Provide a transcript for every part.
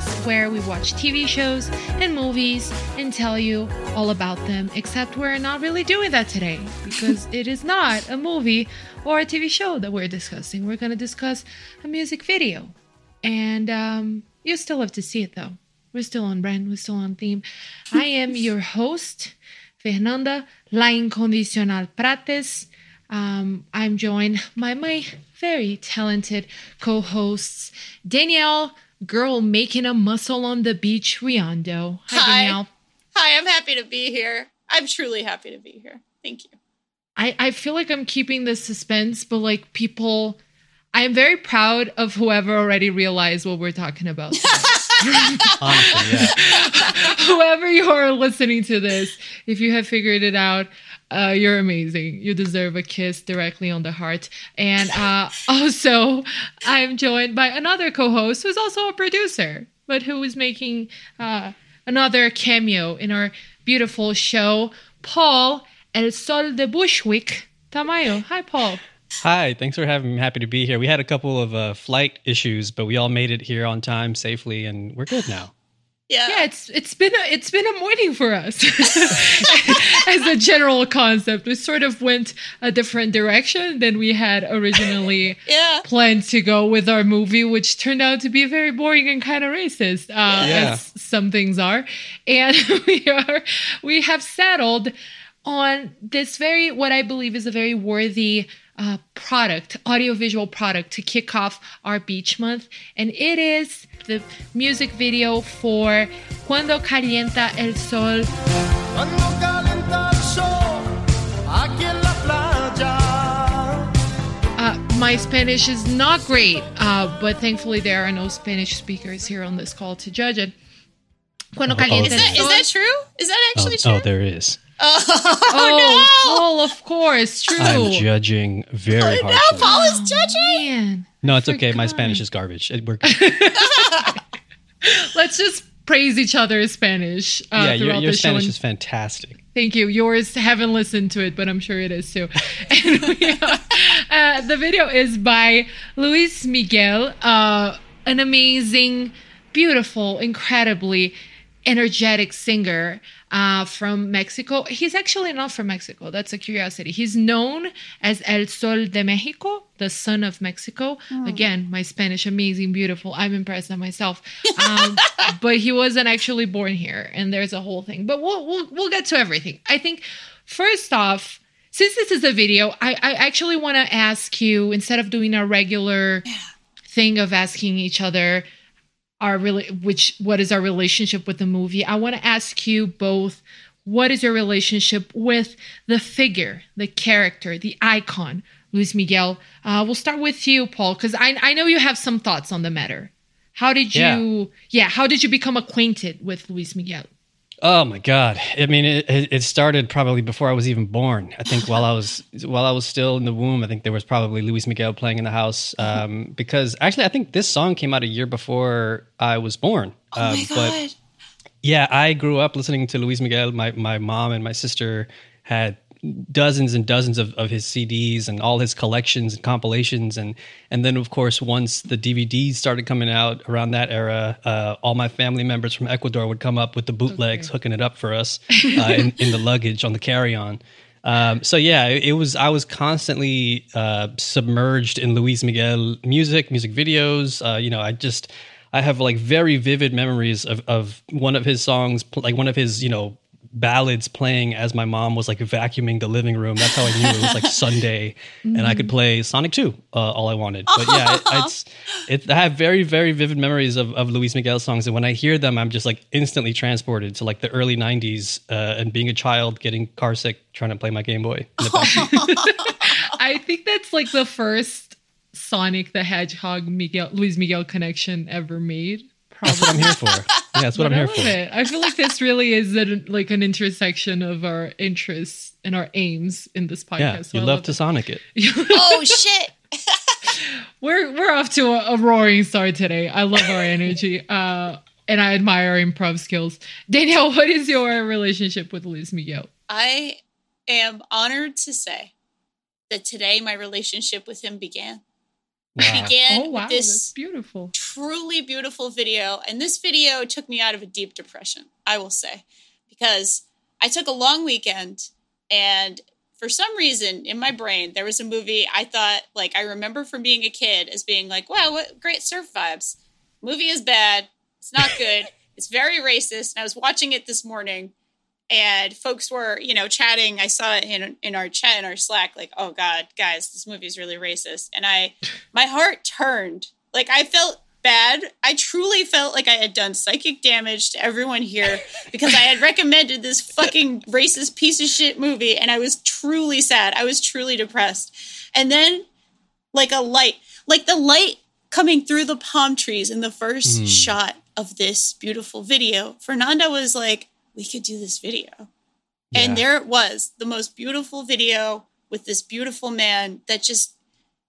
podcast where we watch TV shows and movies and tell you all about them, except we're not really doing that today because it is not a movie or a TV show that we're discussing. We're going to discuss a music video. And um, you still have to see it though. We're still on brand, we're still on theme. I am your host, Fernanda La Incondicional Prates. Um, I'm joined by my very talented co hosts, Danielle, girl making a muscle on the beach, Riendeau. Hi, Hi. Hi, I'm happy to be here. I'm truly happy to be here. Thank you. I, I feel like I'm keeping the suspense, but like people, I am very proud of whoever already realized what we're talking about. Honestly, yeah. whoever you are listening to this, if you have figured it out, uh, you're amazing. You deserve a kiss directly on the heart. And uh, also, I'm joined by another co host who's also a producer, but who is making uh, another cameo in our beautiful show, Paul El Sol de Bushwick Tamayo. Hi, Paul. Hi, thanks for having me. Happy to be here. We had a couple of uh, flight issues, but we all made it here on time safely, and we're good now. Yeah. Yeah, it's it's been a it's been a morning for us as a general concept. We sort of went a different direction than we had originally Yeah. planned to go with our movie, which turned out to be very boring and kind of racist, uh, Yeah. as some things are. And we are we have settled on this very what I believe is a very worthy uh, product, audiovisual product to kick off our beach month, and it is the music video for Cuando Calienta el Sol Cuando calienta el sol aquí en la playa. Uh, my Spanish is not great, uh, but thankfully there are no Spanish speakers here on this call to judge it. Cuando Oh, calienta Is el that, is that true? Is that Oh, actually true? oh, there is. Oh, oh, no. Paul, of course, true. I'm judging very Oh, no. Paul is judging. Man, No, it's okay. My. Spanish is garbage. It- We're let's just praise each other's Spanish uh, yeah, your, throughout your the show. Spanish and- is fantastic. Thank you. Yours haven't listened to it, but I'm sure it is too. And we, uh, uh, the video is by Luis Miguel, uh, an amazing, beautiful, incredibly energetic singer uh, from Mexico. He's actually not from Mexico. That's a curiosity. He's known as El Sol de Mexico, the sun of Mexico. Again, my Spanish, amazing, beautiful. I'm impressed at myself. Um, but he wasn't actually born here, and there's a whole thing. But we'll we'll, we'll get to everything. I think first off. Since this is a video, I, I actually want to ask you instead of doing a regular thing of asking each other our really which what is our relationship with the movie? I want to ask you both what is your relationship with the figure the character the icon luis miguel? Uh, we'll start with you paul because I, I know you have some thoughts on the matter. How did you yeah how did you become acquainted with luis miguel Oh my God! I mean, it, it started probably before I was even born. I think while I was while I was still in the womb, I think there was probably Luis Miguel playing in the house. Um, because actually, I think this song came out a year before I was born. Oh Uh, my but god. Yeah, I grew up listening to Luis Miguel. My my mom and my sister had dozens and dozens of, of his CDs and all his collections and compilations and and then of course once the DVDs started coming out around that era, uh, all my family members from Ecuador would come up with the bootlegs, Okay. hooking it up for us uh, in, in the luggage on the carry on. Um, so yeah, it, it was. I was constantly uh, submerged in Luis Miguel music, music videos. Uh, you know, I just I have like very vivid memories of of one of his songs, like one of his you know ballads playing as my mom was like vacuuming the living room. That's how I knew it was like Sunday, and I could play Sonic Two uh, all I wanted. But yeah, it, it's it. I have very very vivid memories of of Luis Miguel songs, and when I hear them, I'm just like instantly transported to like the early '90s uh, and being a child, getting car sick, trying to play my Game Boy. in the i think that's like the first sonic the hedgehog miguel luis miguel connection ever made That's what I'm here for. Yeah, that's what But I'm I here love for. it. I feel like this really is an, like an intersection of our interests and our aims in this podcast. Yeah, So you I love to Sonic it. it. Oh shit. we're we're off to a, a roaring start today. I love our energy, uh, and I admire our improv skills. Danielle, what is your relationship with Luis Miguel? I am honored to say that today my relationship with him began. Wow. began Oh wow, with that's this beautiful. truly beautiful video. And this video took me out of a deep depression, I will say, because I took a long weekend and for some reason in my brain, there was a movie I thought, like, I remember from being a kid as being like, wow, what great surf vibes. Movie is bad. It's not good. it's very racist. And I was watching it this morning and folks were, you know, chatting. I saw it in in our chat in our Slack, like, "Oh God, guys, this movie is really racist." And I, my heart turned. Like I felt bad. I truly felt like I had done psychic damage to everyone here because I had recommended this fucking racist piece of shit movie, and I was truly sad. I was truly depressed. And then, like a light, like the light coming through the palm trees in the first Hmm. shot of this beautiful video, Fernanda was like, "We could do this video." And there it was, the most beautiful video with this beautiful man that just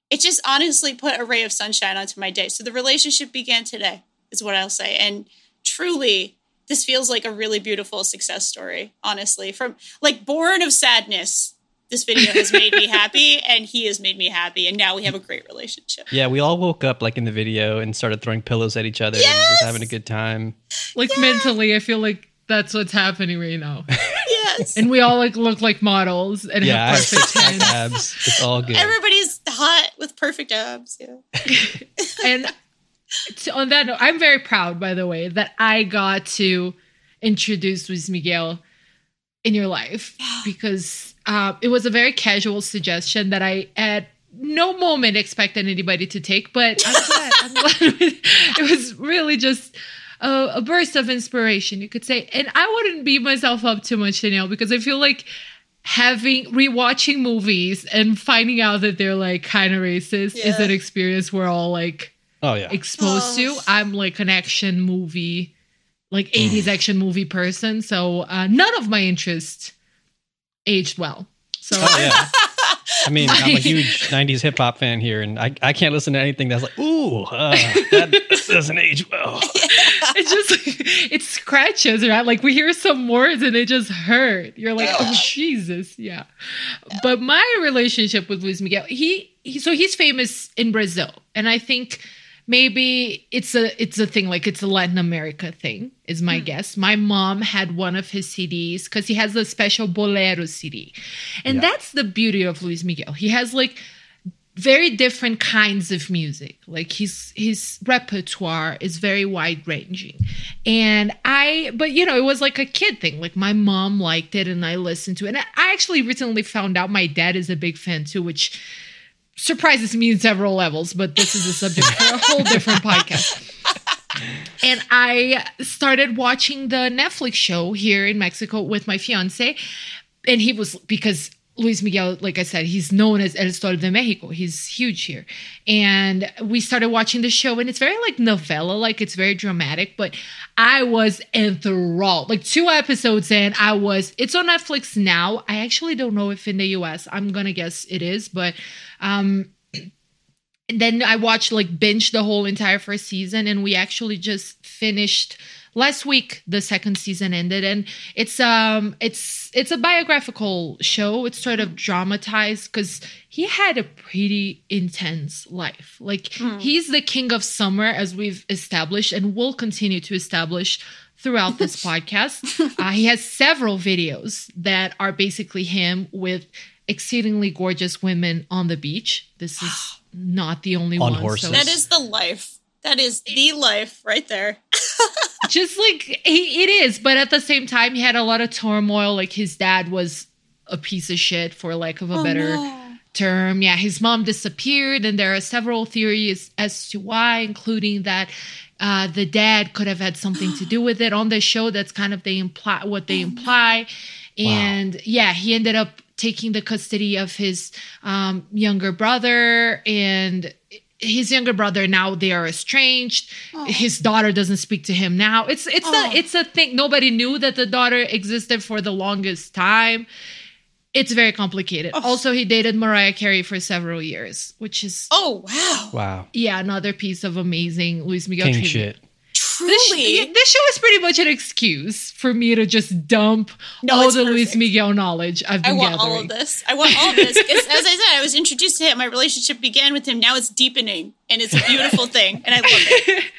it just honestly put a ray of sunshine onto my day. So the relationship began today, is what I'll say. And truly, this feels like a really beautiful success story, honestly. From like born of sadness, this video has made me happy and he has made me happy. And now we have a great relationship. Yeah, we all woke up like in the video and started throwing pillows at each other and just having a good time. Like mentally, I feel like that's what's happening right now. Yes. And we all like look like models and Yeah, have have perfect six abs. It's all good. Everybody's hot with perfect abs. Yeah. and to, on that note, I'm very proud, by the way, that I got to introduce Luis Miguel in your life because uh, it was a very casual suggestion that I at no moment expected anybody to take, but I'm glad. I'm glad it was really just. A, a burst of inspiration, you could say, and I wouldn't beat myself up too much, Danielle, because I feel like having rewatching movies and finding out that they're like kind of racist is an experience we're all like oh yeah. exposed Oh. to. I'm like an action movie, like 80s action movie person. So uh, none of my interests aged well. So Oh yeah. I mean, I'm a huge '90s hip hop fan here, and I, I can't listen to anything that's like, ooh, uh, that doesn't age well. it just it scratches, right? Like we hear some words and it just hurt. You're like, oh Jesus, yeah. But my relationship with Luis Miguel, he, he so he's famous in Brazil, and I think maybe it's a it's a thing like it's a Latin America thing is my hmm. guess. My mom had one of his CDs because he has a special bolero CD, and Yeah. that's the beauty of Luis Miguel. He has like very different kinds of music. Like his his repertoire is very wide ranging. And I but you know, it was like a kid thing. Like my mom liked it and I listened to it. And I actually recently found out my dad is a big fan too, which surprises me in several levels, but this is a subject for a whole different podcast. And I started watching the Netflix show here in Mexico with my fiance. And he was because Luis Miguel, like I said, he's known as El Sol de Mexico. He's huge here. And we started watching the show, and it's very like novela, like it's very dramatic, but I was enthralled. Like two episodes in, I was, it's on Netflix now. I actually don't know if in the US, I'm gonna guess it is, but um and then I watched like binge the whole entire first season, and we actually just finished last week. The second season ended, and it's um it's it's a biographical show. It's sort of dramatized because he had a pretty intense life. Like he's the king of summer, as we've established, and will continue to establish throughout this podcast. Uh, he has several videos that are basically him with exceedingly gorgeous women on the beach. This is not the only On one. horses. That is the life. That is the life right there. just like he, it is, but at the same time, he had a lot of turmoil. Like his dad was a piece of shit, for lack of a Oh, better no. term. Yeah, his mom disappeared, and there are several theories as to why, including that uh, the dad could have had something to do with it. On the show, that's kind of they imply what they imply, and yeah, he ended up taking the custody of his um, younger brother and. His younger brother now they are estranged. His daughter doesn't speak to him now. It's it's Oh. a it's a thing. Nobody knew that the daughter existed for the longest time. It's very complicated. Also, he dated Mariah Carey for several years, which is Oh wow. Wow. yeah, another piece of amazing Luis Miguel King tribute. shit. This, Truly. this show is pretty much an excuse for me to just dump No, all the Luis. Miguel knowledge I've been I want gathering. all of this. I want all of this. As I said, I was introduced to him. My relationship began with him. Now it's deepening, and it's a beautiful thing, and I love it.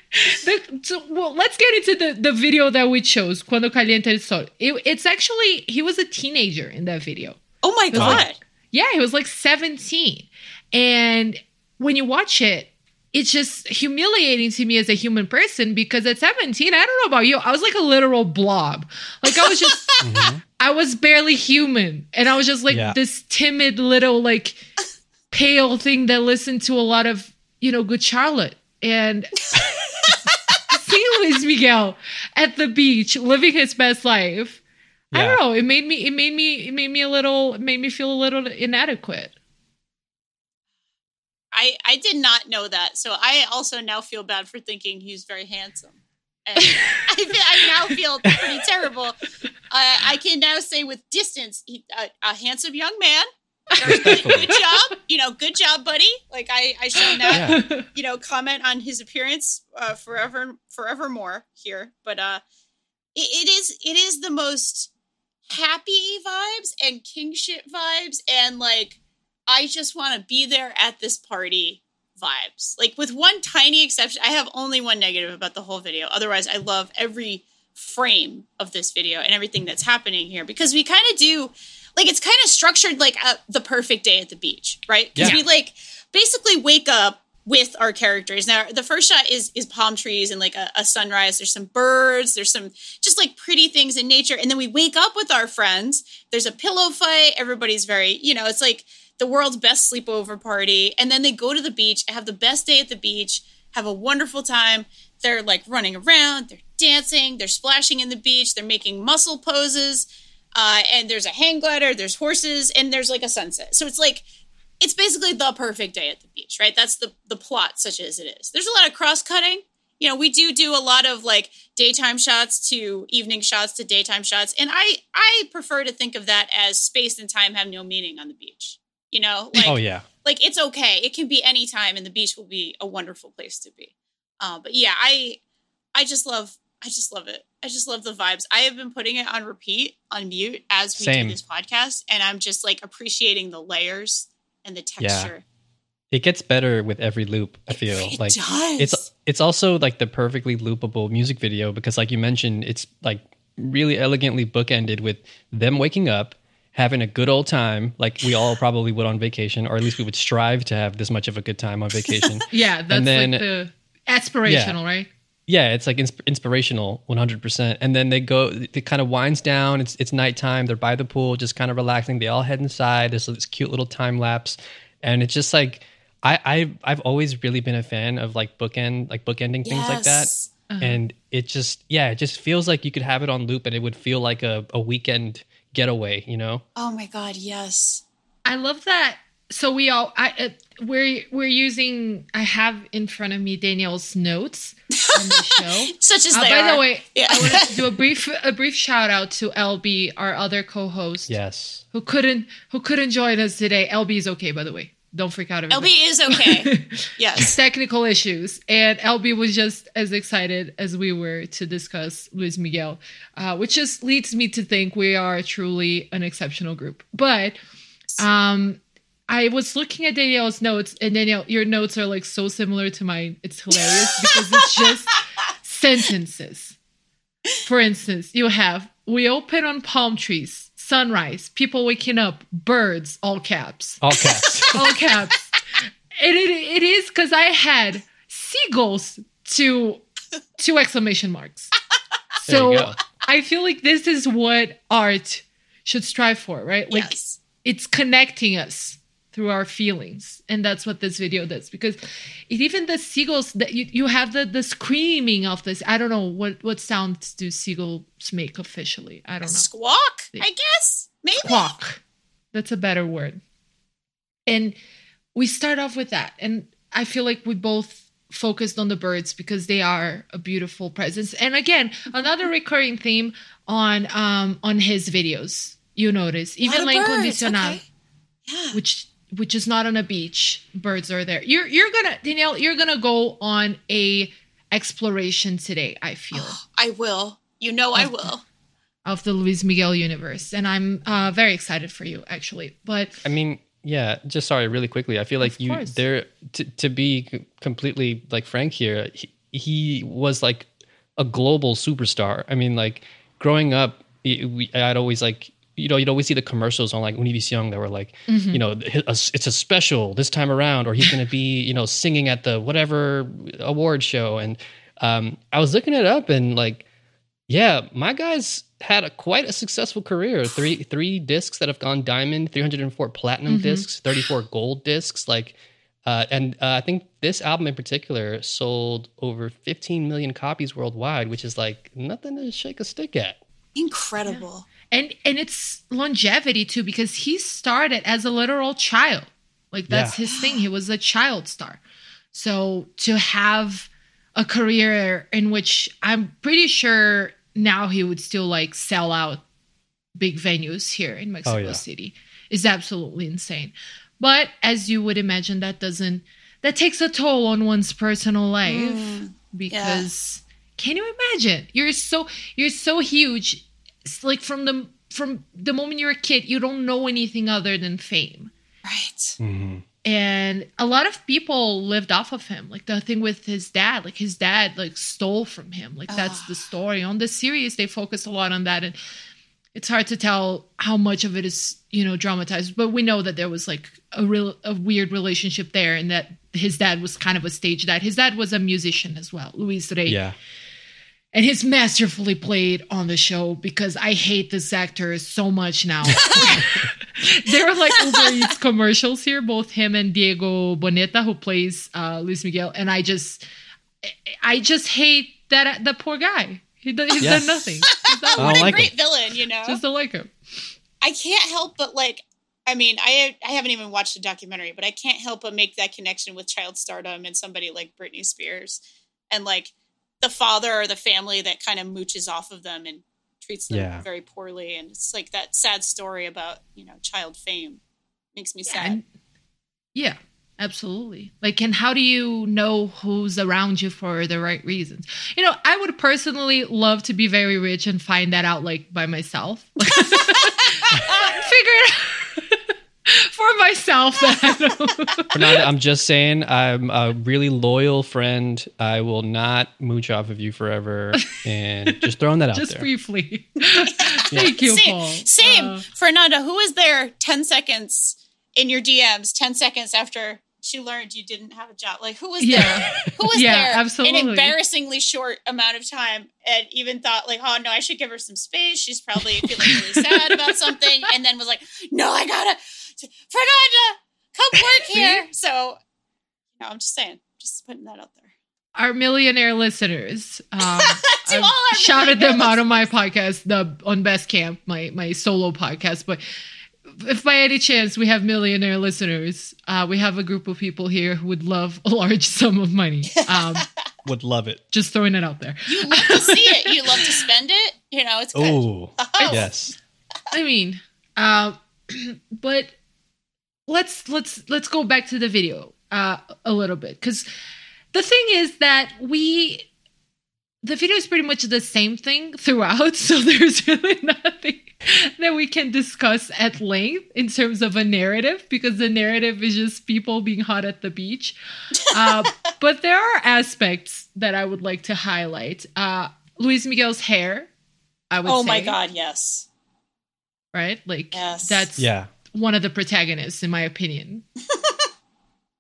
The- so, well, let's get into the, the video that we chose, Cuando Calienta el Sol. It, it's actually, he was a teenager in that video. Oh my god! like- Yeah, he was like 17. And when you watch it, it's just humiliating to me as a human person because at 17, I don't know about you, I was like a literal blob. Like I was just, mm-hmm. I was barely human. And I was just like Yeah. this timid little, like pale thing that listened to a lot of, you know, Good Charlotte. And see Luis Miguel at the beach living his best life. I don't know. It made me. It made me. It made me a little. It made me feel a little inadequate. I I did not know that, so I also now feel bad for thinking he's very handsome. I, I now feel pretty terrible. Uh, I can now say with distance, he, a, a handsome young man. Good, good job, you know. Good job, buddy. Like I, I shall not, Yeah. you know, comment on his appearance uh, forever, forevermore here. But uh, it, it is, it is the most happy vibes and kingship vibes, and like I just want to be there at this party vibes. Like with one tiny exception, I have only one negative about the whole video. Otherwise, I love every frame of this video and everything that's happening here because we kind of do like it's kind of structured like a, the perfect day at the beach, right? Because Yeah. we like basically wake up with our characters. Now, the first shot is is palm trees and like a, a sunrise. There's some birds. There's some just like pretty things in nature, and then we wake up with our friends. There's a pillow fight. Everybody's very, you know, it's like the world's best sleepover party, and then they go to the beach, have the best day at the beach, have a wonderful time. They're like running around, they're dancing, they're splashing in the beach, they're making muscle poses, uh, and there's a hang glider, there's horses, and there's like a sunset. So it's like it's basically the perfect day at the beach, right? That's the the plot, such as it is. There's a lot of cross cutting. You know, we do do a lot of like daytime shots to evening shots to daytime shots, and I I prefer to think of that as space and time have no meaning on the beach. You know, like oh yeah. like it's okay. It can be any time, and the beach will be a wonderful place to be. Uh, but yeah, I I just love I just love it. I just love the vibes. I have been putting it on repeat on mute as we Same. do this podcast, and I'm just like appreciating the layers and the Yeah. texture. It gets better with every loop. I feel It like does. it's it's also like the perfectly loopable music video because, like you mentioned, it's like really elegantly bookended with them waking up, having a good old time, like we all probably would on vacation, or at least we would strive to have this much of a good time on vacation. Yeah, that's then- like the aspirational, right? yeah, it's like insp- inspirational, one hundred percent. And then they go, it kind of winds down. It's it's nighttime. They're by the pool, just kind of relaxing. They all head inside. There's this cute little time lapse, and it's just like I I I've always really been a fan of like bookend like bookending things like that. Yes. Uh-huh. And it just yeah, it just feels like you could have it on loop, and it would feel like a a weekend getaway. You know? Oh my god, yes. I love that. So we all, I, uh, we're we're using. I have in front of me Danielle's notes on the show. Such as Uh, they by are. the way, Yeah. I wanted to do a brief a brief shout out to LB, our other co-host, Yes. who couldn't who couldn't join us today. LB is okay, by the way. Don't freak out. LB is okay. yes. technical issues, and LB was just as excited as we were to discuss Luis Miguel, uh, which just leads me to think we are truly an exceptional group. But um, I was looking at Danielle's notes, and Danielle, your notes are like so similar to mine. It's hilarious because it's just sentences. For instance, you have we open on palm trees, sunrise, people waking up, birds, all caps All caps. all caps. And it, it is because I had seagulls to two exclamation marks. So. I feel like this is what art should strive for, right? Like yes. it's connecting us through our feelings. And that's what this video does. Because it even the seagulls that you, you have the the screaming of this. I don't know what what sounds do seagulls make officially. I don't know. Squawk, I guess. Maybe. Squawk. That's a better word. And we start off with that. And I feel like we both focused on the birds because they are a beautiful presence. And again, another recurring theme on um on his videos. You notice. Even birds, Incondicional, okay. Yeah. which which is not on a beach. Birds are there. You're you're gonna Danielle, you're gonna go on a exploration today. I feel I will. You know I will. of the Luis Miguel universe, and I'm uh, very excited for you actually. But I mean, yeah, just sorry, really quickly. I feel like you course. there to to be completely like frank here. He, he was like a global superstar. I mean, like growing up, we, I'd always like you know you'd always see the commercials on like Univision that were like you know it's a special this time around, or he's going to be you know singing at the whatever award show. And um, I was looking it up and like yeah, my guy's had a, quite a successful career. Three three discs that have gone diamond, 304 platinum discs, 34 gold discs. Like, uh, and uh, I think this album in particular sold over 15 million copies worldwide, which is like nothing to shake a stick at. Incredible. And and it's longevity too because he started as a literal child. Like that's Yeah. his thing. He was a child star. So to have a career in which i'm pretty sure now he would still like sell out big venues here in mexico yeah. city is absolutely insane. But as you would imagine that doesn't that takes a toll on one's personal life Mm, because can you imagine? You're so you're so huge it's like from the from the moment you're a kid you don't know anything other than fame. Right. Mm-hmm. and a lot of people lived off of him. Like the thing with his dad like his dad like stole from him. Like that's the story. On the series they focus a lot on that and it's hard to tell how much of it is you know dramatized but we know that there was like a real a weird relationship there and that his dad was kind of a stage dad. His dad was a musician as well luis rey. Yeah. And he's masterfully played on the show because I hate this actor so much now. there are like Uber Eats commercials here, both him and Diego Boneta, who plays uh, Luis Miguel, and I just, I just hate that the poor guy. He do- he's Yeah. done nothing. He's done What don't a like great him. villain, you know. just don't like him. I can't help but like. I mean, I I haven't even watched the documentary, but I can't help but make that connection with child stardom and somebody like Britney Spears, and like the father or the family that kind of mooches off of them and treats them Yeah. very poorly, and it's like that sad story about you know child fame makes me sad. And yeah, absolutely. Like, and how do you know who's around you for the right reasons? You know, I would personally love to be very rich and find that out like by myself. Figure it out for myself. That Fernanda, I'm just saying, I'm a really loyal friend. I will not mooch off of you forever. And just throwing that out just there. briefly. Thank you, same, Paul. same. Uh, Fernanda, who was there ten seconds in your DMs? Ten seconds after she learned you didn't have a job. Like who was Yeah. there? Who was Yeah, there? absolutely. An embarrassingly short amount of time, and even thought like, oh no, I should give her some space. She's probably feeling really sad about something, and then was like, no, I gotta, Fernanda, come work here. So, no, I'm just saying, just putting that out there. our millionaire listeners. Um, To I've all our shouted them millionaire out on my podcast, the on Best Camp, my my solo podcast. But if by any chance we have millionaire listeners, uh, we have a group of people here who would love a large sum of money. Um, Would love it. just throwing it out there. You love to see it. You love to spend it. You know, it's good. Oh, Oh. yes. I mean, uh, but let's let's let's go back to the video uh, a little bit because the thing is that we the video is pretty much the same thing throughout, so there's really nothing that we can discuss at length in terms of a narrative because the narrative is just people being hot at the beach. Uh, but there are aspects that I would like to highlight. Uh, Luis Miguel's hair. I would Oh my God, yes. right? Like Yes. that's Yeah. One of the protagonists, in my opinion.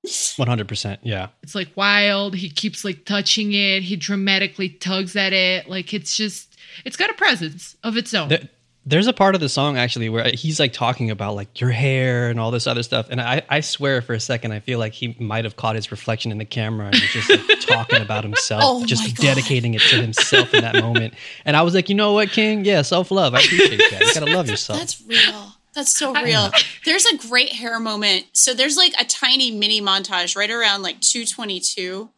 100%. Yeah. It's like wild. He keeps like touching it. He dramatically tugs at it. Like it's just, it's got a presence of its own. There, there's a part of the song actually where he's like talking about like your hair and all this other stuff. And I, I swear for a second, I feel like he might have caught his reflection in the camera and was just like talking about himself, Oh just dedicating it to himself in that moment. And I was like, you know what, King? Yeah, self love. I appreciate that. You gotta love yourself. That's real. That's so real. There's a great hair moment. So there's like a tiny mini montage right around like 222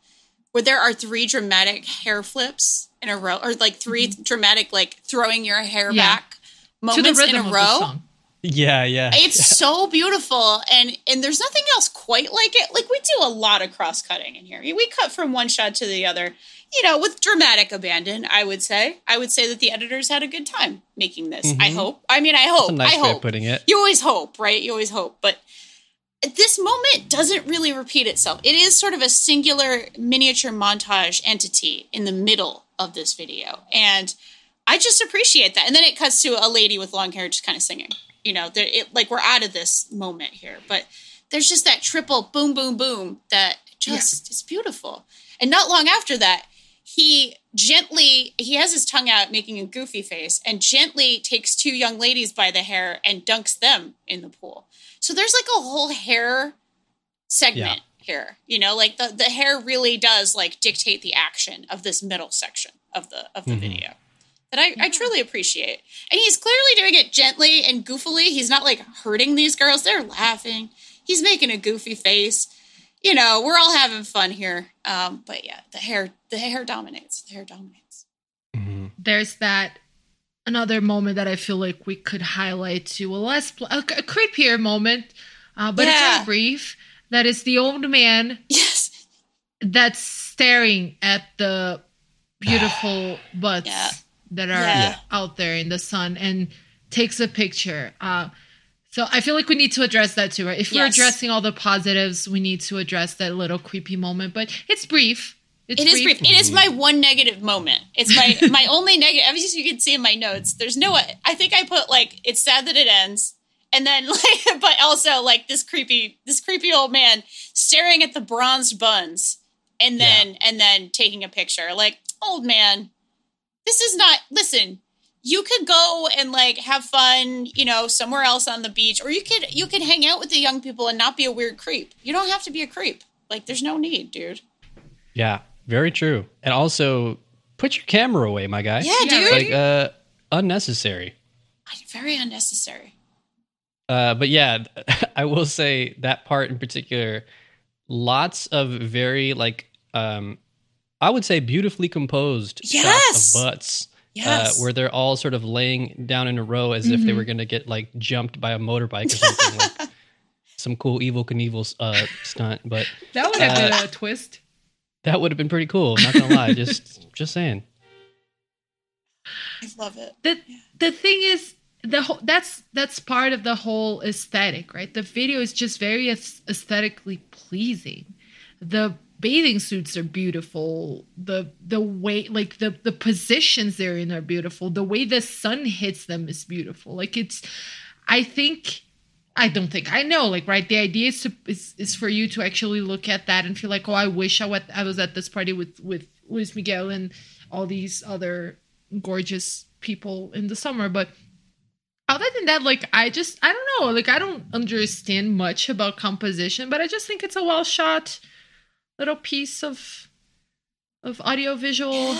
where there are three dramatic hair flips in a row or like 3 dramatic like throwing your hair Mm-hmm. Yeah. back moments in a row. Yeah, yeah. It's so beautiful, and and there's nothing else quite like it. Like we do a lot of cross cutting in here. We cut from one shot to the other, you know, with dramatic abandon. I would say. I would say that the editors had a good time making this. I Mhm. hope. I mean, I hope. Nice I way hope. of putting it. You always hope, right? You always hope, but this moment doesn't really repeat itself. It is sort of a singular miniature montage entity in the middle of this video, and I just appreciate that. And then it cuts to a lady with long hair just kind of singing. You know, there, it, like we're out of this moment here, but there's just that triple boom, boom, boom that just is beautiful. And not long after that, he gently he has his tongue out making a goofy face and gently takes two young ladies by the hair and dunks them in the pool. So there's like a whole hair segment here. You know, like the, the hair really does like dictate the action of this middle section of the of the Mhm. video. That I, I truly appreciate. And he's clearly doing it gently and goofily. He's not like hurting these girls. They're laughing. He's making a goofy face. You know, we're all having fun here. Um, but yeah, the hair the hair dominates. The hair dominates. Mhm. there's that another moment that I feel like we could highlight to a less pl- a, a creepier moment, uh, but it's Yeah. very brief. That is the old man Yes. that's staring at the beautiful butts Yeah. That are Yeah. out there in the sun and takes a picture. Uh, so I feel like we need to address that too, right? If we're addressing all the positives, we need to address that little creepy moment. But it's brief. It's It is brief. It is my one negative moment. It's my my only negative. As you can see in my notes, there's no. I think I put like it's sad that it ends, and then like, but also like this creepy this creepy old man staring at the bronzed buns, and then and then taking a picture. Like old man, this is not. Listen, you could go and like have fun, you know, somewhere else on the beach, or you could you could hang out with the young people and not be a weird creep. You don't have to be a creep. Like there's no need, dude. Yeah, very true. And also, put your camera away, my guy. Yeah, Yeah, dude. Like, uh, unnecessary. Very unnecessary. Uh, but yeah, I will say that part in particular, lots of very like, um, I would say beautifully composed Yes! shots of butts. Yes. Uh, where they're all sort of laying down in a row as if they Mhm. were going to get like jumped by a motorbike or something. like some cool Evel Knievel uh, stunt, but That would have been Uh, a twist. that would have been pretty cool. Not gonna lie, just just saying. I love it. the the thing is the whole that's that's part of the whole aesthetic right the video is just very aesthetically pleasing the bathing suits are beautiful. The the way like the the positions they're in are beautiful. The way the sun hits them is beautiful. Like it's i think i don't think i know like right? The idea is to is, is for you to actually look at that and feel like oh i wish i, went, I was at this party with with luis miguel and all these other gorgeous people in the summer. But other than that like i just i don't know. Like i don't understand much about composition but i just think it's a well shot little piece of of audio visual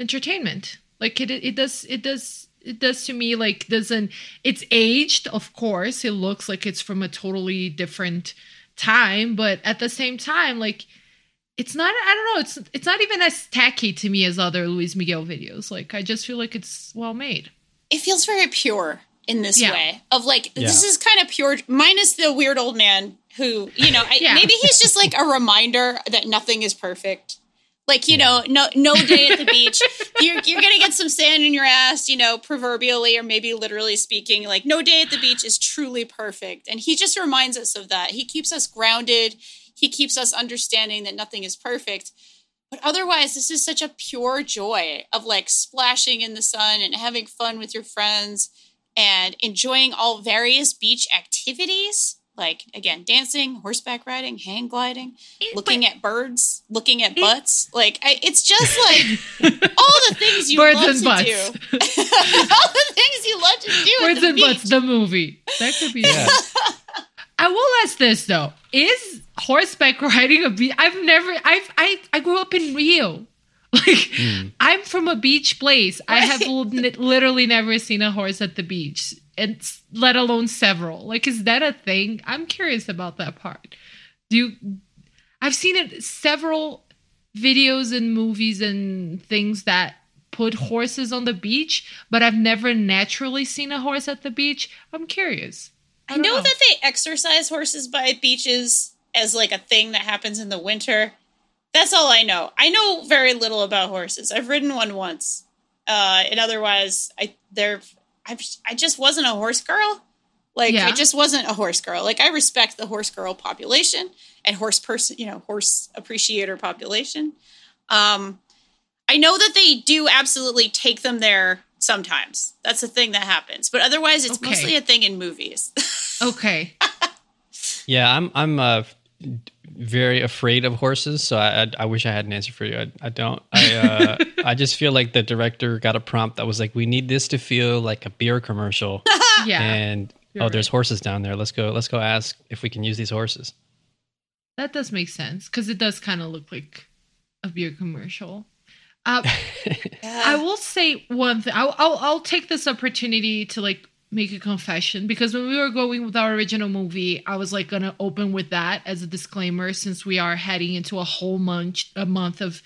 entertainment. Like it it does it does it does to me like doesn't it's aged of course. It looks like it's from a totally different time but at the same time like it's not i don't know it's it's not even as tacky to me as other luis miguel videos. Like i just feel like it's well made. It feels very pure in this Yeah. way of like this is kind of pure minus the weird old man who you know I, Yeah. maybe he's just like a reminder that nothing is perfect. Like you know no no day at the beach. You're, you're gonna get some sand in your ass you know proverbially or maybe literally speaking like no day at the beach is truly perfect. And he just reminds us of that. He keeps us grounded. He keeps us understanding that nothing is perfect. But otherwise this is such a pure joy of like splashing in the sun and having fun with your friends and enjoying all various beach activities like again dancing horseback riding hang gliding looking at birds looking at butts like I, it's just like all the things you Birds love and to butts. do all the things you love to do at Birds the and beach. Butts, the movie. That could be. Yeah. I will ask this though: Is horseback riding a beach? I've never. I've. I. I grew up in Rio. Like hmm. I'm from a beach place. I have literally never seen a horse at the beach, and let alone several. Like, is that a thing? I'm curious about that part. Do you? I've seen it several videos and movies and things that put horses on the beach, but I've never naturally seen a horse at the beach. I'm curious. I don't know that they exercise horses by beaches as like a thing that happens in the winter. That's all I know. I know very little about horses. I've ridden one once, uh, and otherwise, I they're I I just wasn't a horse girl. Like Yeah. I just wasn't a horse girl. Like I respect the horse girl population and horse person, you know, horse appreciator population. Um, I know that they do absolutely take them there sometimes. That's a thing that happens, but otherwise, it's Okay. mostly a thing in movies. Okay. Yeah, I'm I'm uh, very afraid of horses, so I, I I wish I had an answer for you. I, I don't. I uh, I just feel like the director got a prompt that was like, we need this to feel like a beer commercial, Yeah. and You're oh, there's right. horses down there. Let's go. Let's go ask if we can use these horses. That does make sense because it does kind of look like a beer commercial. Uh, I will say one thing. I'll, I'll I'll take this opportunity to like make a confession because when we were going with our original movie, I was like gonna open with that as a disclaimer since we are heading into a whole month a month of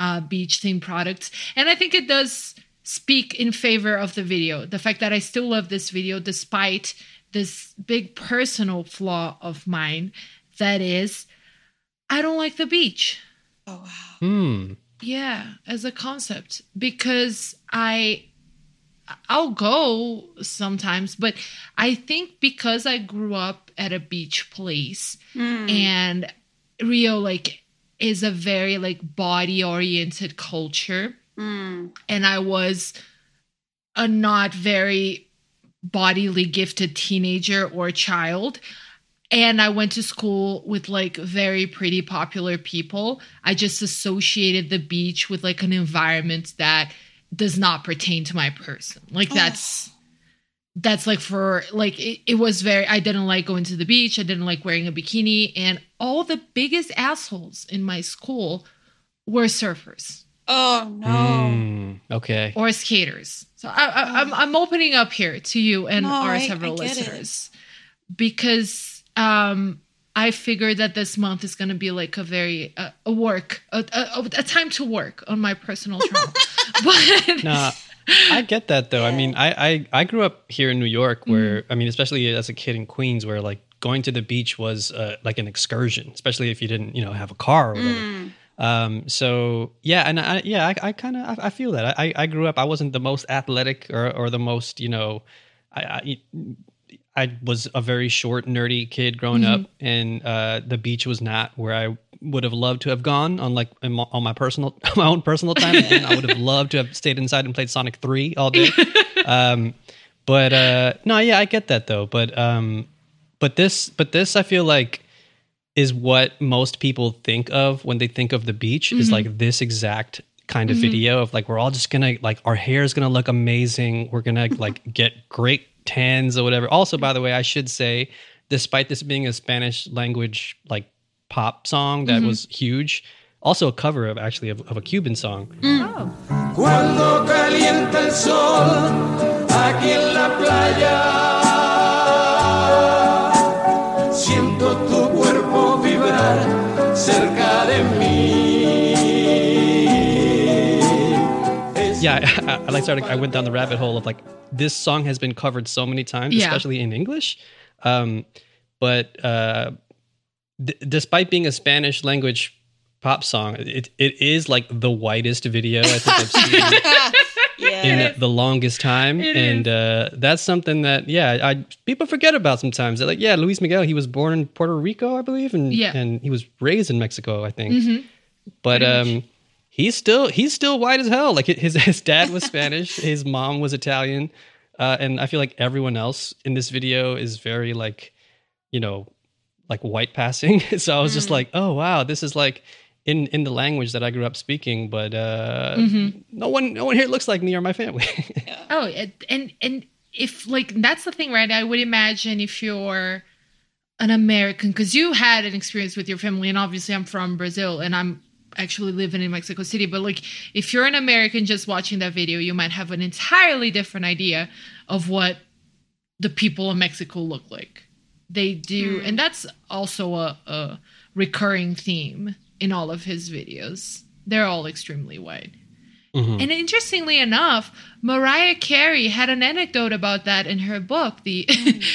uh, beach themed products, and I think it does speak in favor of the video. The fact that I still love this video despite this big personal flaw of mine, that is, I don't like the beach. oh wow. Hmm. Yeah, as a concept because I I'll go sometimes, but I think because I grew up at a beach place Mm. and Rio like is a very like body oriented culture Mm. and I was a not very bodily gifted teenager or child. And I went to school with like very pretty popular people. I just associated the beach with like an environment that does not pertain to my person. Like Oh. that's that's like for like it, it was very I didn't like going to the beach. I didn't like wearing a bikini. And all the biggest assholes in my school were surfers Oh no. Hmm. Okay. or skaters. So I, I, I'm I'm opening up here to you and No, our several I get it. listeners because um I figured that this month is going to be like a very uh, a work a, a, a time to work on my personal trauma. but Nah, I get that though. I mean, I, I I grew up here in New York, where I mean, especially as a kid in Queens, where like going to the beach was uh, like an excursion, especially if you didn't you know have a car. Mm. Um, so yeah, and I, yeah, I, I kind of I, I feel that. I, I grew up. I wasn't the most athletic or or the most you know, I. I I was a very short, nerdy kid growing up, and uh, the beach was not where I would have loved to have gone on like in my, on my personal, my own personal time. Again, I would have loved to have stayed inside and played Sonic Three all day. um, but uh, no, yeah, I get that though. But um, but this, but this, I feel like is what most people think of when they think of the beach is like this exact kind of video of like we're all just gonna like our hair is gonna look amazing we're gonna like get great tans or whatever. Also by the way i should say despite this being a spanish language like pop song that mm-hmm. was huge also a cover of actually of, of a cuban song. Oh, I, like started i went down the rabbit hole of like this song has been covered so many times Yeah. especially in english um but uh d- despite being a spanish language pop song it, it is like the whitest video i think i've seen Yeah. in the longest time It and uh that's something that yeah i people forget about sometimes They're like yeah luis miguel he was born in puerto rico i believe and Yeah. and he was raised in mexico i think Mhm. but Pretty um he's still he's still white as hell. Like his his dad was spanish. His mom was italian. Uh and i feel like everyone else in this video is very like you know like white passing. So i was just like oh wow this is like in in the language that i grew up speaking but uh no one no one here looks like me or my family. Oh, and and if like that's the thing, right? I would imagine if you're an American, because you had an experience with your family, and obviously I'm from Brazil, and I'm actually living in Mexico City. But like, if you're an American just watching that video, you might have an entirely different idea of what the people of Mexico look like. They do, and that's also a, a recurring theme in all of his videos. They're all extremely white. Mhm. And interestingly enough, Mariah Carey had an anecdote about that in her book, the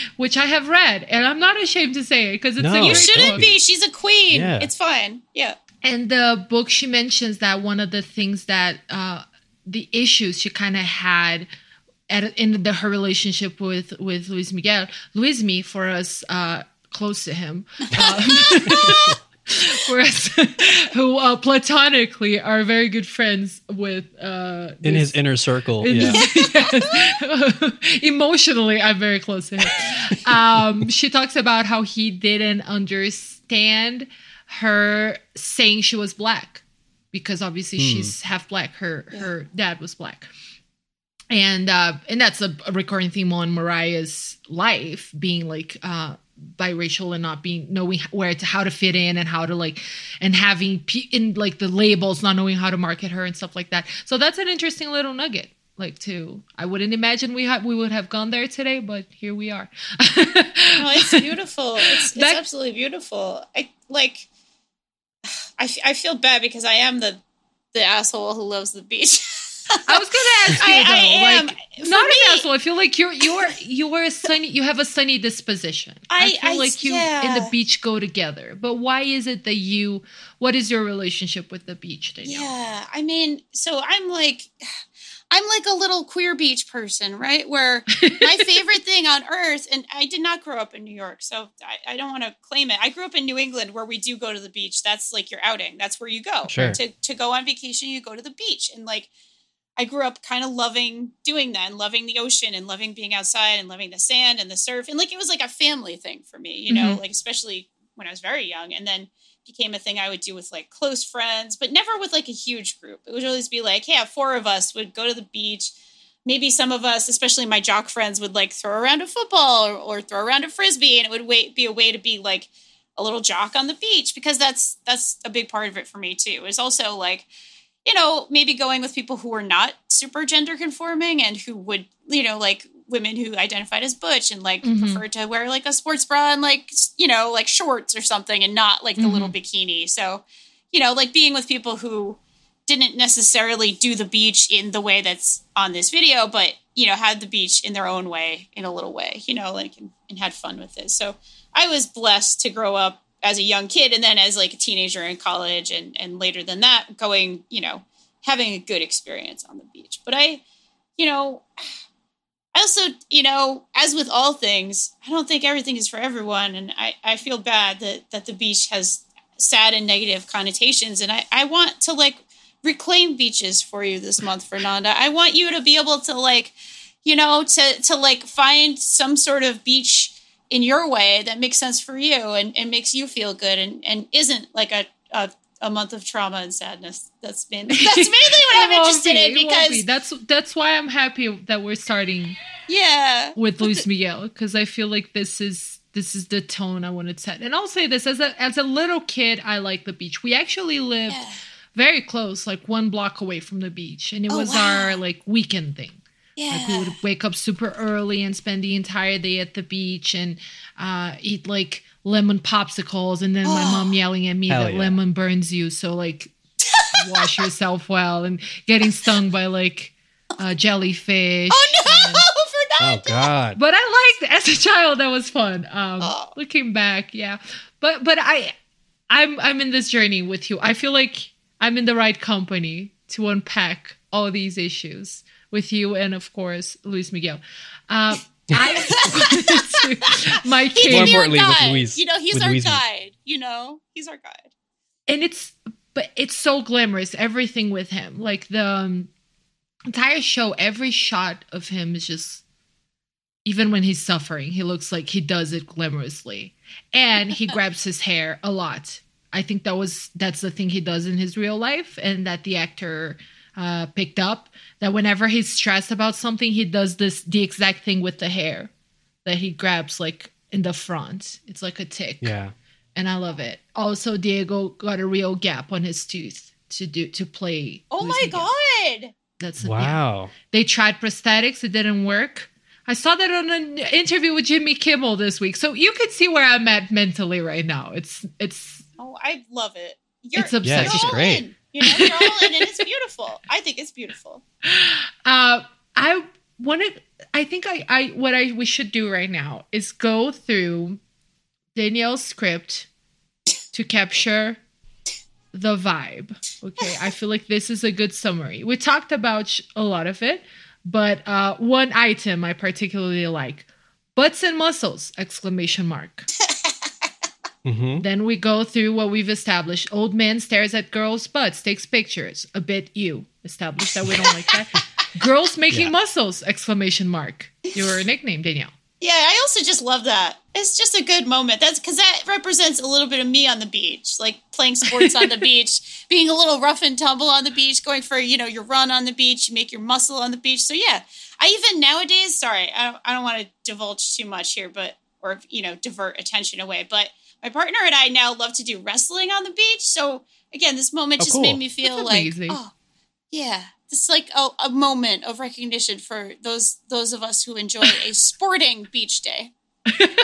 which I have read, and I'm not ashamed to say it because it's No. a You shouldn't book. be. She's a queen. Yeah. It's fine. Yeah. And the book she mentions that one of the things that uh, the issues she kind of had at in the, her relationship with with Luis Miguel, Luis Me for us uh, close to him. Um, for us who uh, platonically are very good friends with uh in his inner circle. in yeah. Yes. Emotionally, I'm very close to him. Um, she talks about how he didn't understand her saying she was black because obviously she's half black. Her her dad was black. And uh, and that's a, a recurring theme on Mariah's life, being like uh, biracial and not being knowing where to how to fit in and how to like and having pe- in like the labels, not knowing how to market her and stuff like that. So that's an interesting little nugget. Like too, I wouldn't imagine we had we would have gone there today, but here we are. No, it's beautiful. It's, it's That- absolutely beautiful. I like. I, f- I feel bad because I am the the asshole who loves the beach. I was gonna ask you I- though, I am. like For not me- an asshole. I feel like you're you're you're a sunny. You have a sunny disposition. I, I- feel like you and the beach go together. But why is it that you? What is your relationship with the beach, Danielle? Yeah, I mean, so I'm like, I'm like a little queer beach person, right? Where my favorite thing on earth, and I did not grow up in New York, so I, I don't want to claim it. I grew up in New England, where we do go to the beach. That's like your outing. That's where you go Sure. to to go on vacation. You go to the beach, and like. I grew up kind of loving doing that and loving the ocean and loving being outside and loving the sand and the surf. And like it was like a family thing for me, you know, mm-hmm. like especially when I was very young. And then became a thing I would do with like close friends, but never with like a huge group. It would always be like, yeah, four of us would go to the beach. Maybe some of us, especially my jock friends, would like throw around a football or, or throw around a frisbee, and it would wait, be a way to be like a little jock on the beach because that's that's a big part of it for me too. It was also like you know, maybe going with people who were not super gender conforming and who would, you know, like women who identified as butch and like Mhm. preferred to wear like a sports bra and like, you know, like shorts or something and not like the little bikini. So, you know, like being with people who didn't necessarily do the beach in the way that's on this video, but, you know, had the beach in their own way, in a little way, you know, like, and, and had fun with it. So I was blessed to grow up as a young kid and then as like a teenager in college and and later than that going you know having a good experience on the beach but i you know i also you know as with all things i don't think everything is for everyone and i i feel bad that that the beach has sad and negative connotations and i i want to like reclaim beaches for you this month fernanda. I want you to be able to like you know to to like find some sort of beach in your way that makes sense for you and, and makes you feel good and, and isn't like a, a a month of trauma and sadness. That's been that's mainly what I'm interested be, in because be. that's that's why I'm happy that we're starting yeah. with Luis Miguel because I feel like this is this is the tone I want to set. And I'll say this as a as a little kid, I like the beach. We actually lived Yeah. very close, like one block away from the beach, and it Oh, was wow. our like weekend thing. Like we would wake up super early and spend the entire day at the beach and uh, eat like lemon popsicles, and then my mom yelling at me Hell that yeah. lemon burns you, so like wash yourself well, and getting stung by like uh, jellyfish. Oh no, and- Oh God. but I liked as a child. That was fun. Um, Oh. Looking back, yeah. But but I, I'm I'm in this journey with you. I feel like I'm in the right company to unpack all these issues with you, and of course, Luis Miguel. Uh, I my He kid, More can importantly, with guide. Luis- You know, he's our Luis. guide. You know, he's our guide. and it's but it's so glamorous. Everything with him, like the um, entire show, every shot of him is just. Even when he's suffering, he looks like he does it glamorously, and he grabs his hair a lot. I think that was that's the thing he does in his real life, and that the actor uh, picked up. That whenever he's stressed about something, he does this the exact thing with the hair that he grabs like in the front. It's like a tick Yeah. and I love it. Also, Diego got a real gap on his tooth to do to play. Oh my Miguel. god. That's the thing. Wow. They tried prosthetics, it didn't work. I saw that on an interview with Jimmy Kimmel this week, so you can see where I'm at mentally right now. It's it's Oh, I love it. You're, It's obsessive. Yeah, she's great. You know, and it's beautiful. I think it's beautiful. Uh, I want to. I think I, I what I we should do right now is go through Danielle's script to capture the vibe. Okay, I feel like this is a good summary. We talked about a lot of it, but uh, one item I particularly like: butts and muscles! Exclamation mark. hmm Then we go through what we've established. Old man stares at girls' butts, takes pictures. A bit you. Established that we don't like that. Girls making Yeah. muscles! Exclamation mark. Your nickname, Danielle. Yeah, I also just love that. It's just a good moment. That's because that represents a little bit of me on the beach, like playing sports on the beach, being a little rough and tumble on the beach, going for you know your run on the beach, you make your muscle on the beach. So yeah, I even nowadays, sorry, I don't, I don't want to divulge too much here, but or you know divert attention away, but my partner and I now love to do wrestling on the beach. So again, this moment Oh, just cool. made me feel That's like amazing. oh yeah. It's like a, a moment of recognition for those those of us who enjoy a sporting beach day.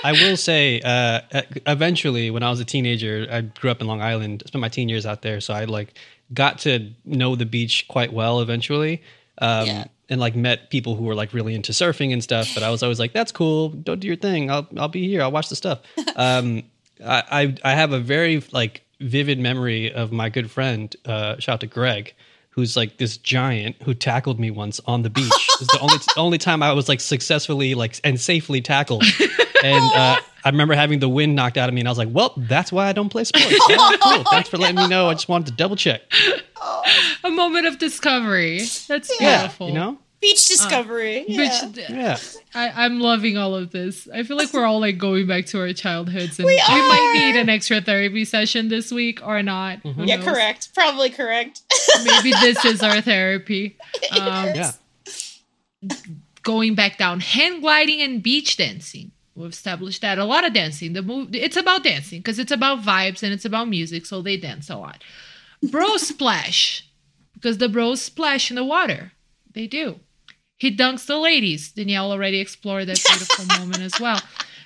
I will say, uh, eventually, when I was a teenager, I grew up in Long Island. Spent my teen years out there, so I like got to know the beach quite well. Eventually, um, Yeah. and like met people who were like really into surfing and stuff. But I was always like, "That's cool. Don't do your thing. I'll I'll be here. I'll watch the stuff." Um, I, I I have a very like vivid memory of my good friend. Uh, shout out to Greg. Who's like this giant who tackled me once on the beach? It's the only only time I was like successfully like and safely tackled and uh, I remember having the wind knocked out of me, and I was like, "Well, that's why I don't play sports." Yeah, cool. Thanks for letting me know. I just wanted to double check. A moment of discovery. That's Yeah, beautiful. You know? Beach discovery. yeah. Which Yeah. I, I'm loving all of this. I feel like we're all like going back to our childhoods, and We might need an extra therapy session this week or not. Who yeah, knows? correct. Probably correct. Maybe this is our therapy. Um, Yeah. going back down hand gliding and beach dancing we've established that a lot of dancing the move it's about dancing because it's about vibes and it's about music so they dance a lot bro splash because the bros splash in the water they do he dunks the ladies. Danielle already explored that beautiful moment as well.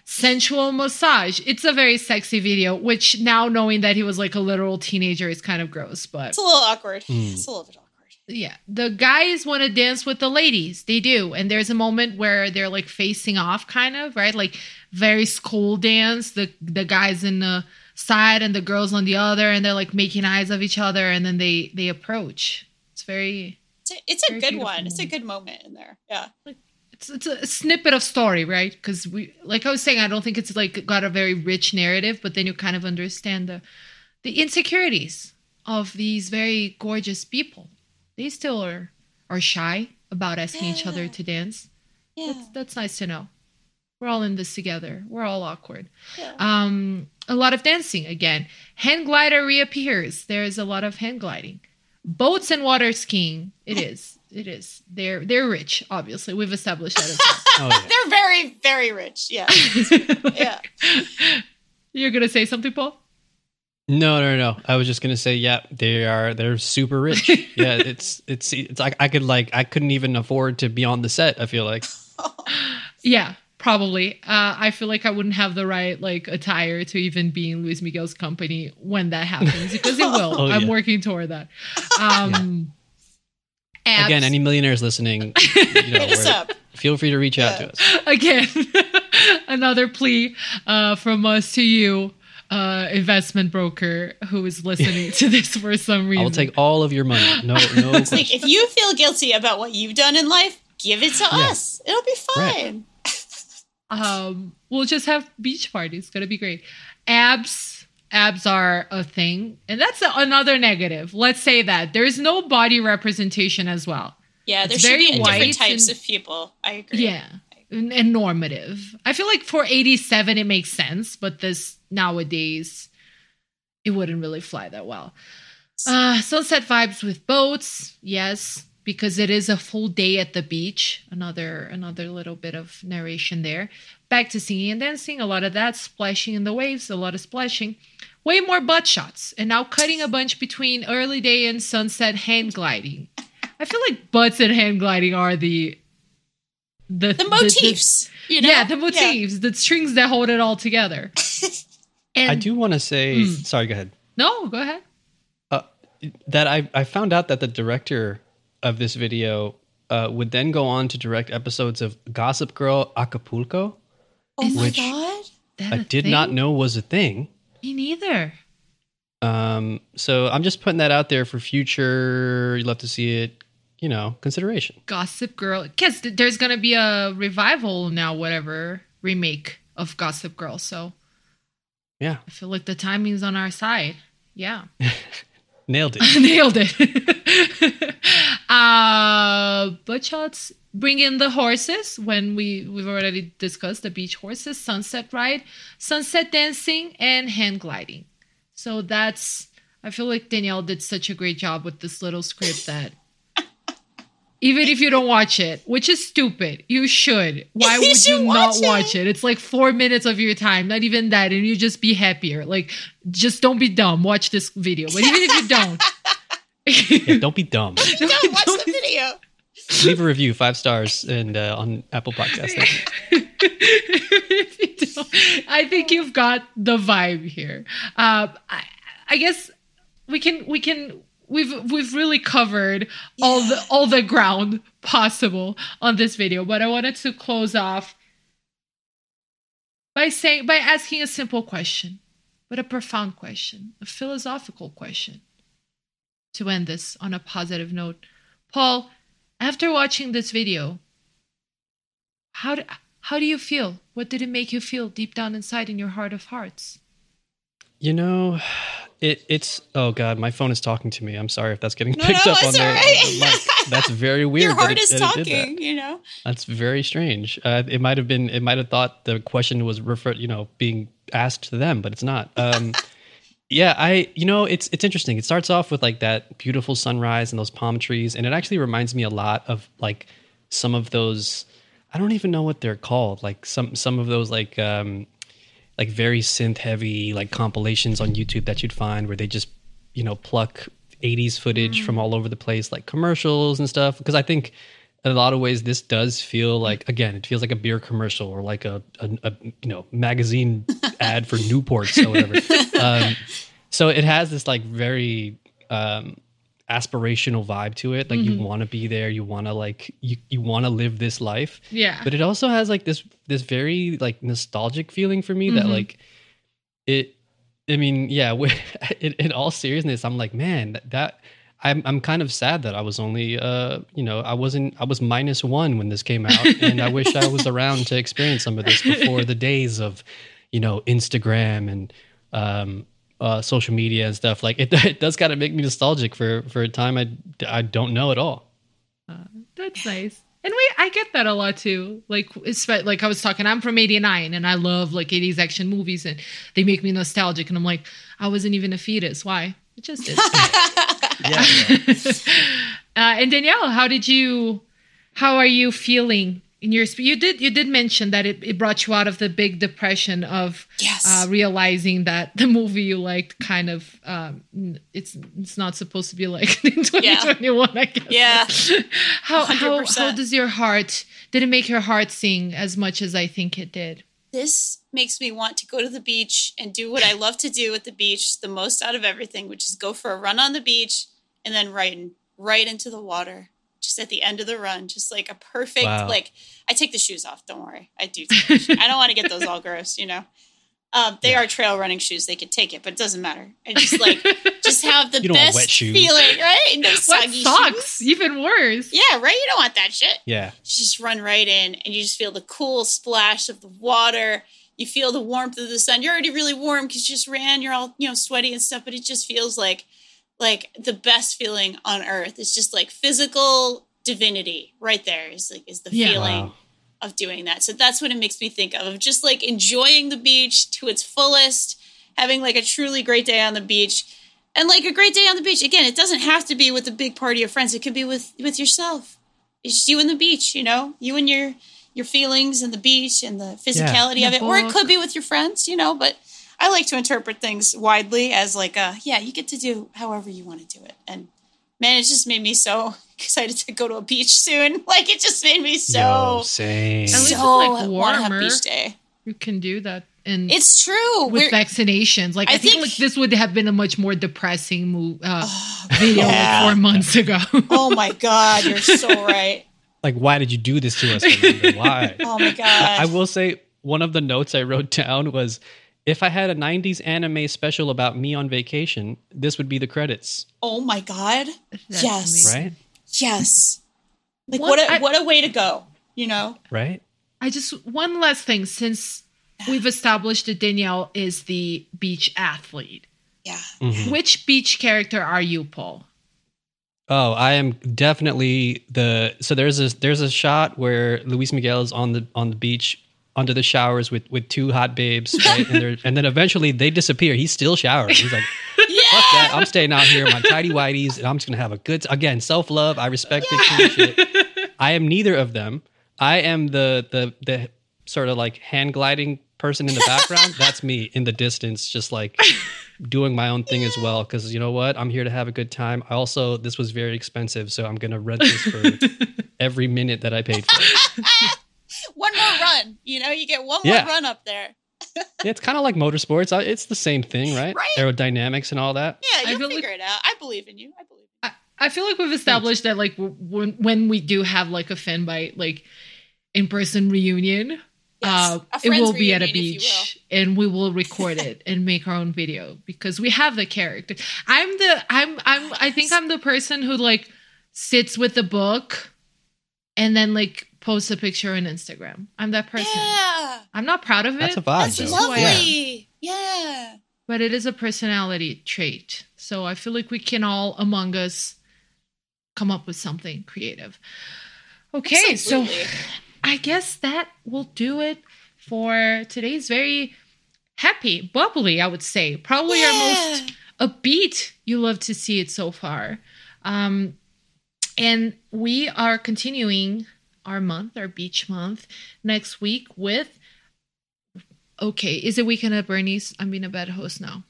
Sensual massage. It's a very sexy video which now knowing that he was like a literal teenager is kind of gross but It's a little awkward. Hmm. It's a little bit awkward. yeah. The guys want to dance with the ladies. They do. And there's a moment where they're like facing off kind of right? Like very school dance. The the guys in the side and the girls on the other and they're like making eyes of each other and then they they approach. It's very It's a, it's a Very good one. It's a good moment in there. Yeah. it's it's a snippet of story right? Because we like i was saying i don't think it's like got a very rich narrative but then you kind of understand the the insecurities of these very gorgeous people. They still are are shy about asking each other to dance. Yeah. that's that's nice to know. We're all in this together. We're all awkward. Yeah. um a lot of dancing again. Hand glider reappears. There's a lot of hand gliding boats and water skiing it is it is they're they're rich obviously we've established that as Oh yeah. They're very, very rich. Yeah. well Yeah. you're gonna say something paul No, no, no. I was just gonna say, yeah, they are. They're super rich. Yeah, it's it's it's like I could like I couldn't even afford to be on the set. I feel like. yeah probably uh, i feel like i wouldn't have the right like attire to even be in luis miguel's company when that happens because it will Oh, i'm yeah. working toward that um abs- Again, any millionaires listening, you know, us up. feel free to reach out to us. again another plea uh, from us to you uh, investment broker who is listening to this for some reason I will take all of your money. No, no. It's like if you feel guilty about what you've done in life, give it to Yeah. us. It'll be Right. Um, we'll just have beach parties it's gonna be great abs abs are a thing and that's a, another negative let's say that there's no body representation as well Yeah, there It's should be very different types and- of people. I agree. Yeah. And, and normative. I feel like for 87 it makes sense, but this nowadays it wouldn't really fly that well. Uh sunset vibes with boats. Yes, because it is a full day at the beach. Another another little bit of narration there. Back to singing and dancing, a lot of that splashing in the waves, a lot of splashing. Way more butt shots. And now cutting a bunch between early day and sunset hand gliding. I feel like butts and hand gliding are the the, The motifs. you know? yeah, the motifs, the strings that hold it all together. And I do want to say. Mm. Sorry, go ahead. No, go ahead. that I I found out that the director of this video uh, would then go on to direct episodes of Gossip Girl Acapulco. Oh Which- I did not know was a thing. Me neither. Um, so I'm just putting that out there for future. You'd love to see it, you know, consideration. Gossip Girl. Yes, there's gonna be a revival now, whatever remake of Gossip Girl. So Yeah, I feel like the timing's on our side. Yeah, nailed it. nailed it. uh, but let's bring in the horses. When we we've already discussed the beach horses, sunset ride, sunset dancing, and hand gliding. So that's. I feel like Danielle did such a great job with this little script that even if you don't watch it, which is stupid, you should. Why You would you should not watch it. watch it? It's like four minutes of your time, not even that, and you just be happier. Like, just don't be dumb. Watch this video. But even if you don't, Yeah, don't be dumb. Don't watch the video. Leave a review, five stars, and uh, on Apple Podcasts. If you I think you've got the vibe here. Uh, I, I guess we can we can we've we've really covered all the all the ground possible on this video, but I wanted to close off by saying by asking a simple question, but a profound question, a philosophical question. To end this on a positive note, Paul, after watching this video, how do, how do you feel? What did it make you feel deep down inside in your heart of hearts? You know, it it's oh god, my phone is talking to me. I'm sorry if that's getting No, picked no, up on there. right. That's very weird. Your heart it- is that it did that. talking, you know? That's very strange. Uh, it might have been. It might have thought the question was referred, you know, being asked to them, but it's not. Um, yeah, I. You know, it's it's interesting. It starts off with like that beautiful sunrise and those palm trees, and it actually reminds me a lot of like some of those. I don't even know what they're called. Like some some of those like um, like very synth heavy like compilations on YouTube that you'd find where they just you know pluck 80s footage from all over the place like commercials and stuff because I think in a lot of ways this does feel like again it feels like a beer commercial or like a, a, a you know magazine ad for Newports or whatever um, so it has this like very um, aspirational vibe to it like you want to be there you want to like you, you want to live this life Yeah. but it also has like this this very like nostalgic feeling for me that Mhm. like it i mean yeah in, in all seriousness i'm like man that, that I'm, I'm kind of sad that I was only, uh, you know, I wasn't, I was minus one when this came out, and I wish I was around to experience some of this before the days of, you know, Instagram and um, uh, social media and stuff. Like it, it does kind of make me nostalgic for for a time I, I don't know at all. That's nice. And we, I get that a lot too. Like, it's like I was talking, I'm from '89, and I love like '80s action movies, and they make me nostalgic. And I'm like, I wasn't even a fetus. Why? It just is. Yeah, uh, and Danielle, how did you? How are you feeling in your? You did. You did mention that it, it brought you out of the big depression of Yes. uh, realizing that the movie you liked kind of um, it's it's not supposed to be like in 2021. I guess. Yeah. how how how does your heart? Did it make your heart sing as much as I think it did? this makes me want to go to the beach and do what I love to do at the beach the most out of everything, which is go for a run on the beach and then right right into the water. Just at the end of the run, just like a perfect Wow. like I take the shoes off, don't worry. I do take the shoes. I don't want to get those all gross, you know. Um, they are trail running shoes, they could take it, but it doesn't matter. I just like just have the You don't want best wet shoes. feeling, right? No What soggy socks? shoes. Even worse. Yeah, right. You don't want that shit yeah. you just run right in and you just feel the cool splash of the water you feel the warmth of the sun you're already really warm because you just ran you're all you know sweaty and stuff but it just feels like like the best feeling on earth it's just like physical divinity right there is like is the Yeah. feeling Wow. of doing that. So that's what it makes me think of of just like enjoying the beach to its fullest having like a truly great day on the beach. And like a great day on the beach again it doesn't have to be with a big party of friends. It could be with with yourself. It's just you and the beach you know? You and your your feelings and the beach and the physicality Yeah. of it. The or it could be with your friends you know but i like to interpret things widely as like a yeah you get to do however you want to do it and man it just made me so excited to go to a beach soon like it just made me so Yo, same. At least it's, like, wanna have warmer. beach day You can do that and It's true. with We're- vaccinations. Like I, I think, think- like this would have been a much more depressing move, uh, video yeah. like four months ago. oh my god, you're so right. Like, why did you do this to us? Why? Oh my god. I will say one of the notes I wrote down was if I had a 90s anime special about me on vacation, this would be the credits, oh my god. That's Yes. amazing. right? Yes. Like What what a I- what a way to go. You know. Right? I just one last thing since we've established that Danielle is the beach athlete. Yeah. Mhm. Which beach character are you, Paul? Oh, I am definitely the so there's a there's a shot where Luis Miguel is on the on the beach under the showers with with two hot babes, right? and and then eventually they disappear. He's still showering. He's like, "Fuck that! I'm staying out here my tidy whities, and I'm just gonna have a good again self love. I respect it. I am neither of them. I am the the the sort of like hand gliding person in the background. That's me in the distance, just like doing my own thing as well. Because you know what, I'm here to have a good time. I also this was very expensive, so I'm gonna rent this for every minute that I paid for. It. One more run. You know, you get one Yeah. more run up there. It's kind of like motorsports. It's the same thing, right? Right. Aerodynamics and all that. Yeah, I you'll feel like- figure it out. I believe in you. I believe. In I, I feel like we've established that like when when we do have like a Fanbyte like in person reunion, Yes, uh, it will be at a reunion, if you beach and we will record it and make our own video because we have the character. I'm the I'm I'm I think I'm the person who like sits with the book and then like posts a picture on Instagram. I'm that person. Yeah. I'm not proud of it. That's a vibe, It's though. just who I am. Lovely. Yeah. but it is a personality trait. So I feel like we can all among us come up with something creative. Okay, Absolutely. so I guess that will do it for today's very happy, bubbly, I would say. Probably our most upbeat you love to see it so far. Um, and we are continuing our month, our beach month, next week with. Okay, is it weekend at Bernie's? I'm being a bad host now.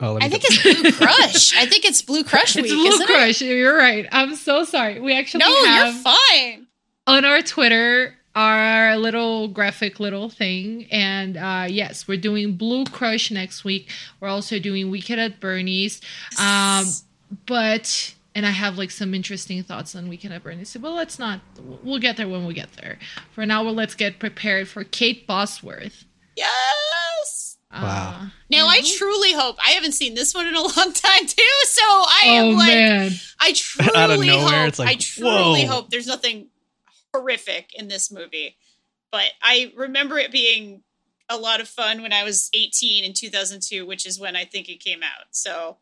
Oh, I think go- it's Blue Crush. I think it's Blue Crush week. It's week. Blue isn't Crush. You're right. I'm so sorry. We actually No, have you're fine. on our Twitter our little graphic little thing. And uh, yes, we're doing Blue Crush next week. We're also doing Weekend at Bernie's. Um, but and I have like some interesting thoughts on Weekend at Bernie's. Well, let's not. We'll get there when we get there. For now, well, let's get prepared for Kate Bosworth. Yes. Wow. Uh, Now I mhm. truly hope I haven't seen this one in a long time too. So I am oh like, man, I truly Out of nowhere, hope. it's like, I truly whoa. hope there's nothing horrific in this movie. But I remember it being a lot of fun when I was 18 in 2002, which is when I think it came out. So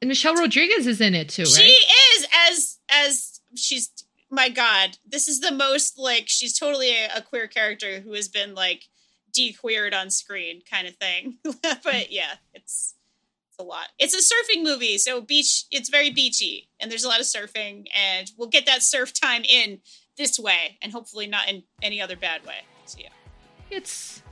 and Michelle Rodriguez is in it too, right? she is as as she's my god this is the most like she's totally a, a queer character who has been like de-queered on screen kind of thing but yeah it's it's a lot it's a surfing movie so beach it's very beachy and there's a lot of surfing and we'll get that surf time in this way and hopefully not in any other bad way so yeah it's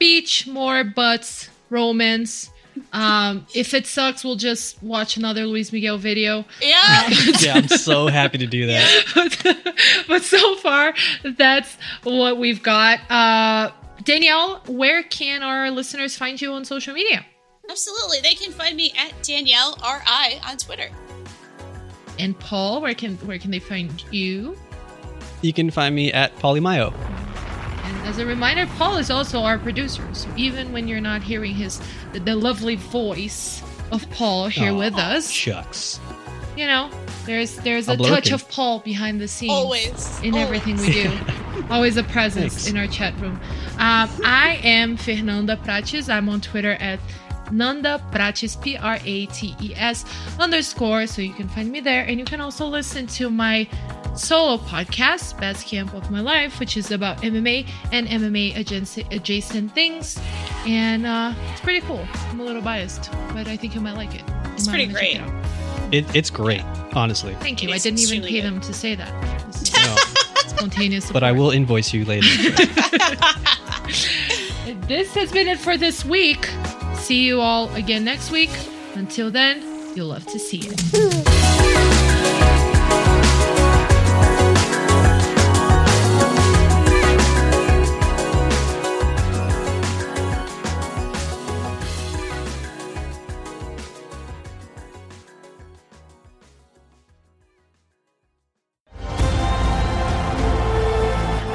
beach, more butts, romance. Um, if it sucks, we'll just watch another Luis Miguel video. yeah yeah, I'm so happy to do that. but, but so far, that's what we've got. Uh, Danielle, where can our listeners find you on social media? absolutely they can find me at danielle ri on twitter And Paul, where can where can they find you? You can find me at Polymayo. And as a reminder, Paul is also our producer. So even when you're not hearing his the, the lovely voice of Paul here with us, Shucks. you know, there's there's a I'm touch of Paul behind the scenes. always in always. everything we do. Always a presence Thanks. in our chat room. Um, I am Fernanda Prates. I'm on Twitter at Nanda Prates, P R A T E S underscore. So you can find me there. And you can also listen to my solo podcast, Best Camp of My Life, which is about MMA and MMA adjacent, adjacent things. And uh, it's pretty cool. I'm a little biased, but I think you might like it. You It's pretty great. it. It, it's great, honestly. Thank you. I didn't even pay good. them to say that. This is No, spontaneous. but I will invoice you later. This has been it for this week. See you all again next week. Until then, you'll love to see it.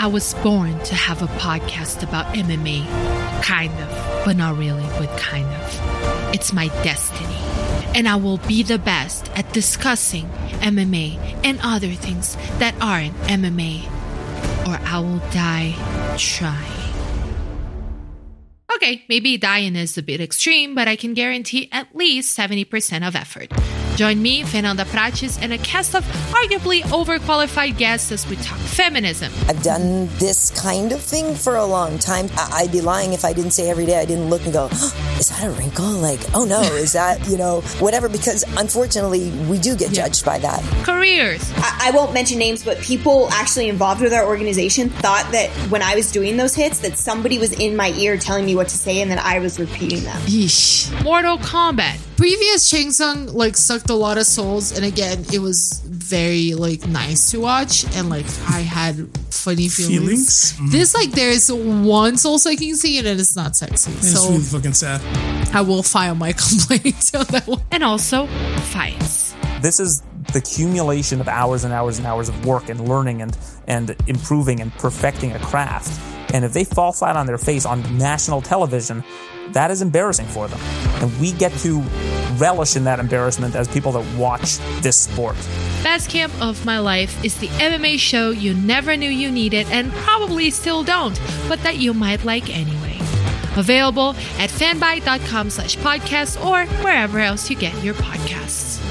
I was born to have a podcast about MMA. Kind of, but not really, but kind of. It's my destiny. And I will be the best at discussing MMA and other things that aren't MMA. Or I will die trying. Okay, maybe dying is a bit extreme, but I can guarantee at least 70% of effort. Join me, Fernanda Prates, and a cast of arguably overqualified guests as we talk feminism, I've done this kind of thing for a long time. I- I'd be lying if I didn't say every day I didn't look and go, "Oh, is that a wrinkle? Like, oh no, is that, you know, whatever, because unfortunately we do get Yeah. judged by that. careers, I, I won't mention names, but people actually involved with our organization thought that when I was doing those hits, that somebody was in my ear telling me what to say, and then I was repeating them. Yeesh. Mortal Kombat, Previous Shang Tsung like sucked a lot of souls, and again, it was very like nice to watch, and like I had funny feelings. Feelings? Mhm. This like there is one soul sucking scene, and it's not sexy. It's so really fucking sad. I will file my complaint on that one. and also fights. this is the accumulation of hours and hours and hours of work and learning and and improving and perfecting a craft. And if they fall flat on their face on national television, that is embarrassing for them. And we get to relish in that embarrassment as people that watch this sport. Best Camp of My Life is the MMA show you never knew you needed and probably still don't, but that you might like anyway. Available at fanbyte.com slash podcast or wherever else you get your podcasts.